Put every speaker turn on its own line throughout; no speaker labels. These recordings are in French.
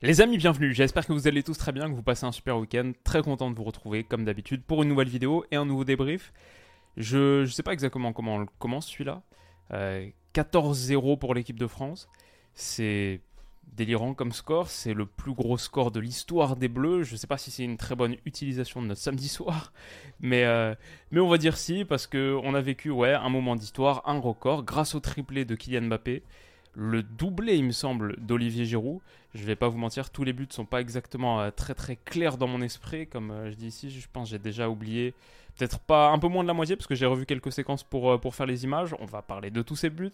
Les amis, bienvenue. J'espère que vous allez tous très bien, que vous passez un super week-end. Très content de vous retrouver, comme d'habitude, pour une nouvelle vidéo et un nouveau débrief. Je ne sais pas exactement comment on commence celui-là. Euh, 14-0 pour l'équipe de France. C'est délirant comme score. C'est le plus gros score de l'histoire des Bleus. Je ne sais pas si c'est une très bonne utilisation de notre samedi soir, mais, euh, mais on va dire si, parce qu'on a vécu ouais, un moment d'histoire, un record, grâce au triplé de Kylian Mbappé. Le doublé, il me semble, d'Olivier Giroud. Je vais pas vous mentir, tous les buts sont pas exactement euh, très très clairs dans mon esprit. Comme euh, je dis ici, je pense j'ai déjà oublié peut-être pas un peu moins de la moitié parce que j'ai revu quelques séquences pour, euh, pour faire les images. On va parler de tous ces buts.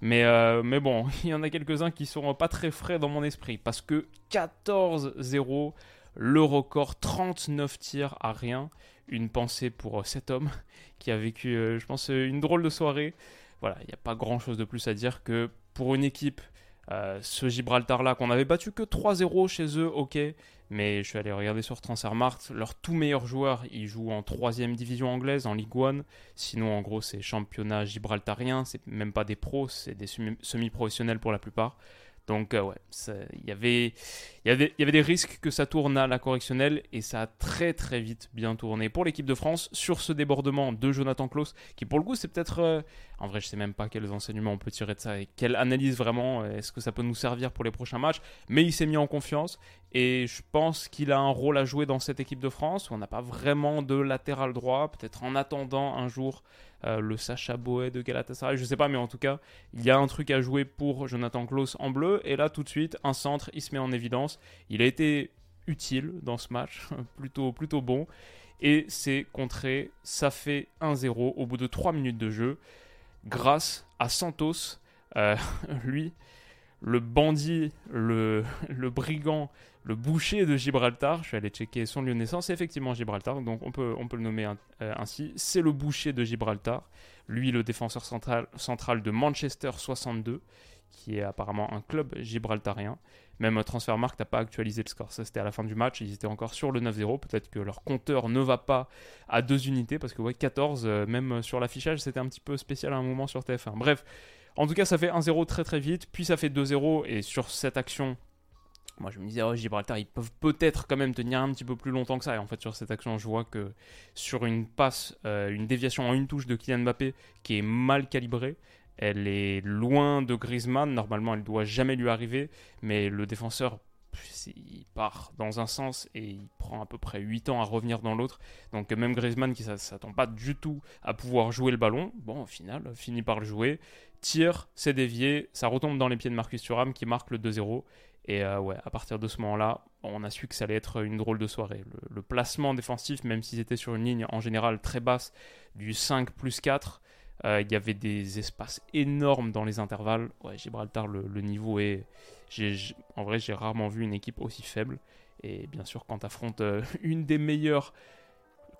Mais, mais bon, il y en a quelques-uns qui sont pas très frais dans mon esprit parce que 14-0, le record, 39 tirs à rien. Une pensée pour cet homme qui a vécu, je pense, une drôle de soirée. Voilà, il n'y a pas grand-chose de plus à dire que pour une équipe, euh, ce Gibraltar-là, qu'on avait battu que 3-0 chez eux, ok, mais je suis allé regarder sur Transfermarkt, leur tout meilleur joueur, il joue en 3 division anglaise, en Ligue 1. Sinon, en gros, c'est championnat gibraltarien, c'est même pas des pros, c'est des semi- semi-professionnels pour la plupart. Donc, euh, ouais, il y avait des risques que ça tourne à la correctionnelle et ça a très très vite bien tourné pour l'équipe de France sur ce débordement de Jonathan Klaus, qui pour le coup, c'est peut-être. euh, en vrai, je sais même pas quels enseignements on peut tirer de ça et quelle analyse vraiment, euh, est-ce que ça peut nous servir pour les prochains matchs. Mais il s'est mis en confiance et je pense qu'il a un rôle à jouer dans cette équipe de France où on n'a pas vraiment de latéral droit. Peut-être en attendant un jour euh, le Sacha Boet de Galatasaray, je sais pas, mais en tout cas, il y a un truc à jouer pour Jonathan Klaus en bleu. Et là, tout de suite, un centre, il se met en évidence. Il a été utile dans ce match, plutôt, plutôt bon. Et c'est contré, ça fait 1-0 au bout de 3 minutes de jeu, grâce à Santos. Euh, lui, le bandit, le, le brigand, le boucher de Gibraltar. Je suis allé checker son lieu de naissance, c'est effectivement Gibraltar, donc on peut, on peut le nommer euh, ainsi. C'est le boucher de Gibraltar. Lui, le défenseur central, central de Manchester 62, qui est apparemment un club gibraltarien. Même Transfermarkt n'a pas actualisé le score. Ça, c'était à la fin du match. Ils étaient encore sur le 9-0. Peut-être que leur compteur ne va pas à deux unités. Parce que, ouais, 14, euh, même sur l'affichage, c'était un petit peu spécial à un moment sur TF1. Bref, en tout cas, ça fait 1-0 très très vite. Puis ça fait 2-0. Et sur cette action, moi je me disais, oh, Gibraltar, ils peuvent peut-être quand même tenir un petit peu plus longtemps que ça. Et en fait, sur cette action, je vois que sur une passe, euh, une déviation en une touche de Kylian Mbappé qui est mal calibrée, elle est loin de Griezmann. Normalement, elle doit jamais lui arriver. Mais le défenseur, il part dans un sens et il prend à peu près 8 ans à revenir dans l'autre. Donc, même Griezmann qui ne s'attend pas du tout à pouvoir jouer le ballon, bon, au final, euh, finit par le jouer. Tire, c'est dévié, ça retombe dans les pieds de Marcus Thuram qui marque le 2-0. Et euh, ouais, à partir de ce moment-là, on a su que ça allait être une drôle de soirée. Le, placement défensif, même s'ils étaient sur une ligne en général très basse, du 5 plus 4, euh, il y avait des espaces énormes dans les intervalles. Ouais, Gibraltar, le, le niveau est. en vrai, j'ai rarement vu une équipe aussi faible. Et bien sûr, quand tu affrontes une des meilleures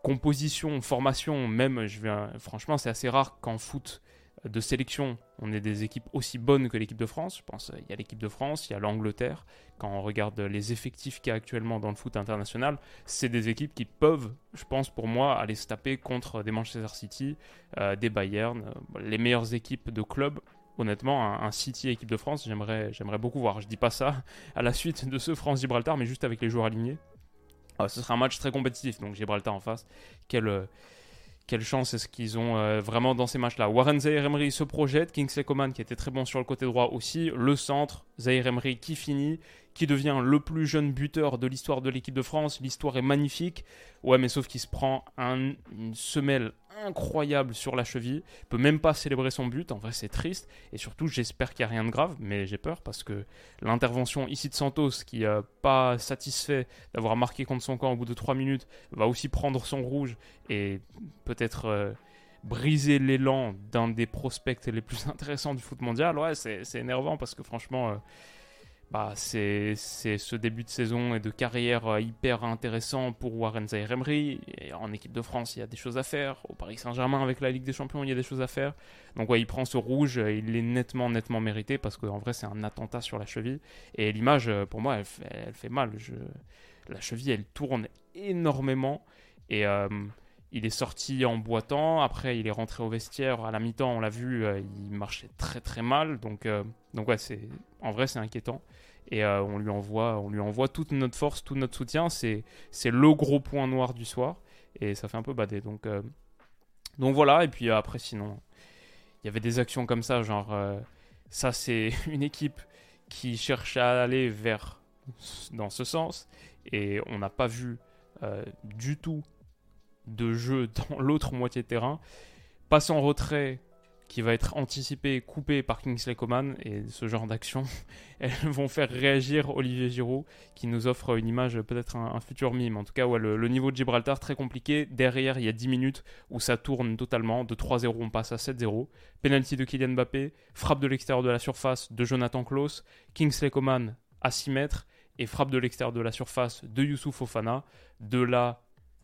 compositions, formations, même, je vais, franchement, c'est assez rare qu'en foot de sélection, on ait des équipes aussi bonnes que l'équipe de France. Je pense qu'il y a l'équipe de France, il y a l'Angleterre. Quand on regarde les effectifs qu'il y a actuellement dans le foot international, c'est des équipes qui peuvent, je pense pour moi, aller se taper contre des Manchester City, euh, des Bayern, euh, les meilleures équipes de club. Honnêtement, un, City équipe de France, j'aimerais, j'aimerais beaucoup voir. Je dis pas ça à la suite de ce France-Gibraltar, mais juste avec les joueurs alignés. Euh, ce sera un match très compétitif, donc Gibraltar en face. Quel, euh, quelle chance est-ce qu'ils ont euh, vraiment dans ces matchs-là Warren Zahir Emery se projette, Kingsley Coman qui était très bon sur le côté droit aussi, le centre, Zahir Emery qui finit, qui devient le plus jeune buteur de l'histoire de l'équipe de France. L'histoire est magnifique. Ouais, mais sauf qu'il se prend un- une semelle incroyable sur la cheville. Il peut même pas célébrer son but. En vrai, c'est triste. Et surtout, j'espère qu'il n'y a rien de grave, mais j'ai peur parce que l'intervention ici de Santos, qui n'est pas satisfait d'avoir marqué contre son camp au bout de 3 minutes, va aussi prendre son rouge et peut-être euh, briser l'élan d'un des prospects les plus intéressants du foot mondial, ouais, c'est énervant parce que franchement, euh, bah, c'est ce début de saison et de carrière euh, hyper intéressant pour Warren Zaire en équipe de France, il y a des choses à faire. Au Paris Saint-Germain, avec la Ligue des Champions, il y a des choses à faire. Donc, ouais, il prend ce rouge, il est nettement, nettement mérité parce qu'en vrai, c'est un attentat sur la cheville. Et l'image, euh, pour moi, elle fait, mal. Je... La cheville, elle tourne énormément. Et. Il est sorti en boitant, après il est rentré au vestiaire, à la mi-temps on l'a vu, euh, il marchait très très mal, donc, euh, donc ouais, c'est, en vrai c'est inquiétant. Et euh, on, lui envoie, on lui envoie toute notre force, tout notre soutien, c'est, c'est le gros point noir du soir, et ça fait un peu bader. Donc, donc voilà, et puis après sinon, il y avait des actions comme ça, genre ça c'est une équipe qui cherche à aller vers dans ce sens, et on n'a pas vu du tout de jeu dans l'autre moitié de terrain. Passe en retrait qui va être anticipé, coupé par Kingsley Coman et ce genre d'actions, elles vont faire réagir Olivier Giroud qui nous offre une image, peut-être un, futur mime. En tout cas, le, niveau de Gibraltar très compliqué. Derrière, il y a 10 minutes où ça tourne totalement. De 3-0, on passe à 7-0. Penalty de Kylian Mbappé, frappe de l'extérieur de la surface de Jonathan Klaus, Kingsley Coman à 6 mètres et frappe de l'extérieur de la surface de Youssouf Ofana. De là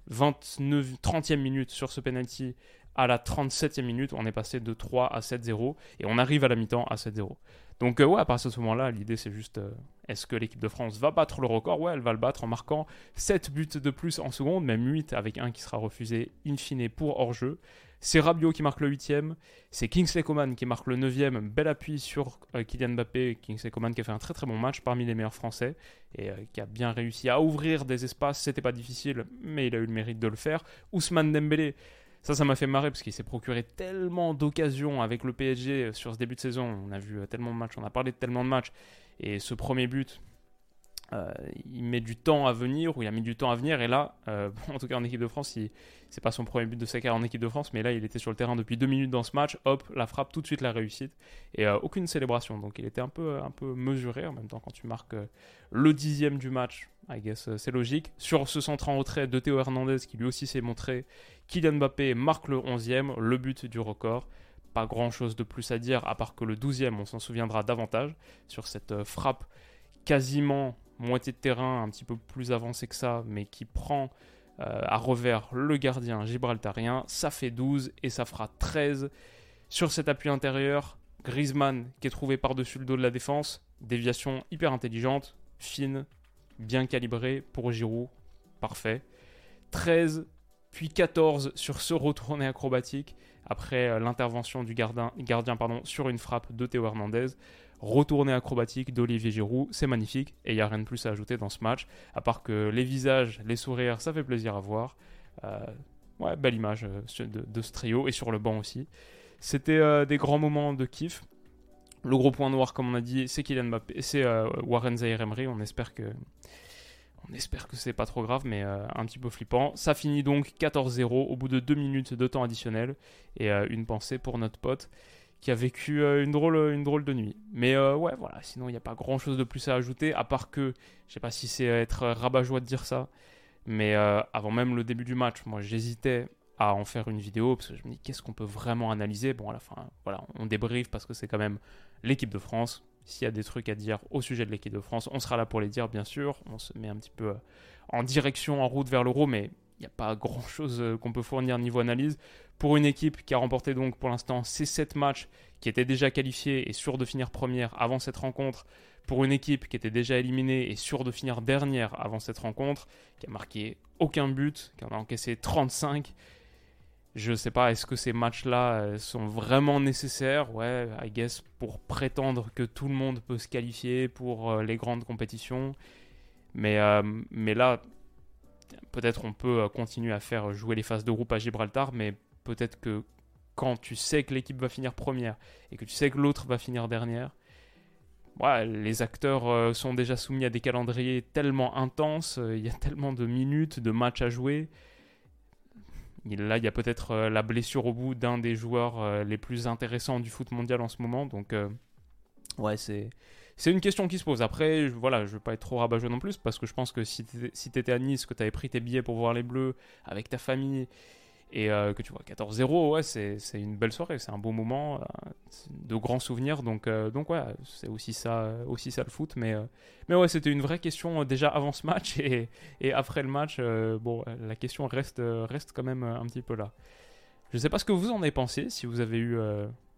29, 30e minute sur ce penalty à la 37e minute, on est passé de 3 à 7-0 et on arrive à la mi-temps à 7-0. Donc euh, ouais, à partir de ce moment-là, l'idée c'est juste euh, est-ce que l'équipe de France va battre le record? Ouais, elle va le battre en marquant 7 buts de plus en seconde, même 8 avec un qui sera refusé in fine pour hors-jeu. C'est Rabiot qui marque le 8ème, c'est Kingsley Coman qui marque le 9ème, bel appui sur euh, Kylian Mbappé, Kingsley Coman qui a fait un très très bon match parmi les meilleurs français et qui a bien réussi à ouvrir des espaces, c'était pas difficile, mais il a eu le mérite de le faire. Ousmane Dembélé ça, ça m'a fait marrer parce qu'il s'est procuré tellement d'occasions avec le PSG sur ce début de saison. On a vu euh, tellement de matchs, on a parlé de tellement de matchs. Et ce premier but, euh, il met du temps à venir, ou il a mis du temps à venir. Et là, euh, en tout cas en équipe de France, c'est pas son premier but de sa carrière en équipe de France, mais là, il était sur le terrain depuis deux minutes dans ce match. Hop, la frappe, tout de suite la réussite. Et aucune célébration. Donc il était un peu, un peu mesuré. En même temps, quand tu marques le dixième du match, I guess c'est logique. Sur ce centre en retrait de Théo Hernandez, qui lui aussi s'est montré Kylian Mbappé marque le 11e, le but du record. Pas grand chose de plus à dire, à part que le 12e, on s'en souviendra davantage, sur cette euh, frappe quasiment moitié de terrain, un petit peu plus avancée que ça, mais qui prend euh, à revers le gardien gibraltarien. Ça fait 12 et ça fera 13. Sur cet appui intérieur, Griezmann qui est trouvé par-dessus le dos de la défense. Déviation hyper intelligente, fine, bien calibrée pour Giroud. Parfait. 13 puis 14 sur ce retourné acrobatique après euh, l'intervention du gardien, gardien pardon, sur une frappe de Théo Hernandez. Retourné acrobatique d'Olivier Giroud, c'est magnifique et il n'y a rien de plus à ajouter dans ce match, à part que les visages, les sourires, ça fait plaisir à voir. Euh, ouais, belle image euh, de, ce trio et sur le banc aussi. C'était des grands moments de kiff. Le gros point noir, comme on a dit, c'est Kylian Mbappé, c'est Warren Zaire Emery. On espère que on espère que c'est pas trop grave, mais euh, un petit peu flippant. Ça finit donc 14-0 au bout de 2 minutes de temps additionnel. Et euh, une pensée pour notre pote qui a vécu euh, une, drôle, une drôle de nuit. Mais ouais, voilà, sinon il n'y a pas grand chose de plus à ajouter, à part que, je sais pas si c'est être rabat-joie de dire ça, mais avant même le début du match, moi j'hésitais à en faire une vidéo parce que je me dis qu'est-ce qu'on peut vraiment analyser? Bon, à la fin, voilà, on débriefe parce que c'est quand même l'équipe de France. S'il y a des trucs à dire au sujet de l'équipe de France, on sera là pour les dire, bien sûr. On se met un petit peu euh, en direction, en route vers l'euro, mais il n'y a pas grand-chose euh, qu'on peut fournir niveau analyse. Pour une équipe qui a remporté donc pour l'instant ces 7 matchs, qui était déjà qualifiée et sûre de finir première avant cette rencontre, pour une équipe qui était déjà éliminée et sûre de finir dernière avant cette rencontre, qui a marqué aucun but, qui en a encaissé 35, je sais pas, est-ce que ces matchs-là euh, sont vraiment nécessaires? Ouais, I guess, pour prétendre que tout le monde peut se qualifier pour euh, les grandes compétitions. Mais, mais là, peut-être on peut continuer à faire jouer les phases de groupe à Gibraltar, mais peut-être que quand tu sais que l'équipe va finir première et que tu sais que l'autre va finir dernière, ouais, les acteurs sont déjà soumis à des calendriers tellement intenses, il y a tellement de minutes, de matchs à jouer là, il y a peut-être euh, la blessure au bout d'un des joueurs euh, les plus intéressants du foot mondial en ce moment. Donc, euh, ouais, c'est. C'est une question qui se pose. Après, je, voilà, je veux pas être trop rabat non plus, parce que je pense que si tu étais à Nice, que tu avais pris tes billets pour voir les Bleus avec ta famille, et que tu vois 14-0, ouais, c'est une belle soirée, c'est un beau moment, de grands souvenirs, donc, donc ouais, c'est aussi ça, aussi ça le foot, mais, mais ouais, c'était une vraie question déjà avant ce match, et, après le match, bon, la question reste, reste quand même un petit peu là. Je ne sais pas ce que vous en avez pensé, si vous avez eu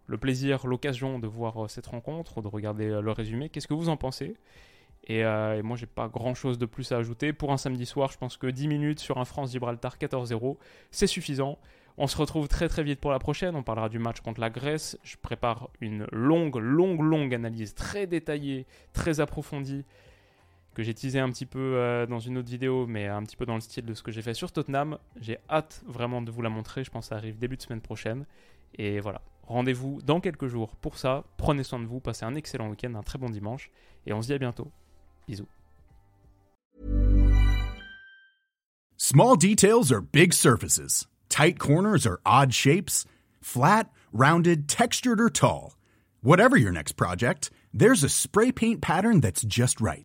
le plaisir, l'occasion de voir cette rencontre, de regarder le résumé, qu'est-ce que vous en pensez? Et, euh, et, moi, j'ai pas grand chose de plus à ajouter. Pour un samedi soir, je pense que 10 minutes sur un France-Gibraltar 14-0, c'est suffisant. On se retrouve très très vite pour la prochaine. On parlera du match contre la Grèce. Je prépare une longue, longue, longue analyse très détaillée, très approfondie, que j'ai teasé un petit peu euh, dans une autre vidéo, mais un petit peu dans le style de ce que j'ai fait sur Tottenham. J'ai hâte vraiment de vous la montrer. Je pense que ça arrive début de semaine prochaine. Et voilà, rendez-vous dans quelques jours pour ça. Prenez soin de vous, passez un excellent week-end, un très bon dimanche, et on se dit à bientôt. Bisous.
Small details are big surfaces. Tight corners are odd shapes. Flat, rounded, textured, or tall. Whatever your next project, there's a spray paint pattern that's just right.